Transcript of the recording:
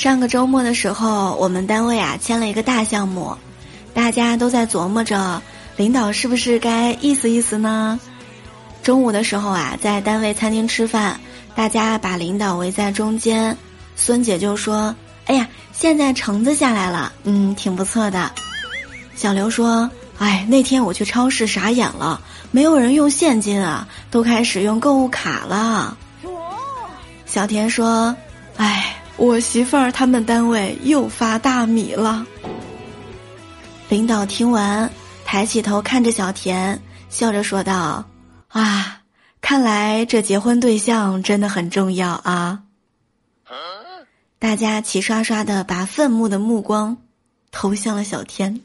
上个周末的时候，我们单位啊签了一个大项目，大家都在琢磨着领导是不是该意思意思呢？中午的时候啊，在单位餐厅吃饭，大家把领导围在中间，孙姐就说：“哎呀，现在橙子下来了，嗯，挺不错的。”小刘说：“哎，那天我去超市傻眼了，没有人用现金啊，都开始用购物卡了。”小田说：“。”我媳妇儿他们单位又发大米了。领导听完，抬起头看着小田，笑着说道：“啊，看来这结婚对象真的很重要啊！”大家齐刷刷的把愤怒的目光投向了小田。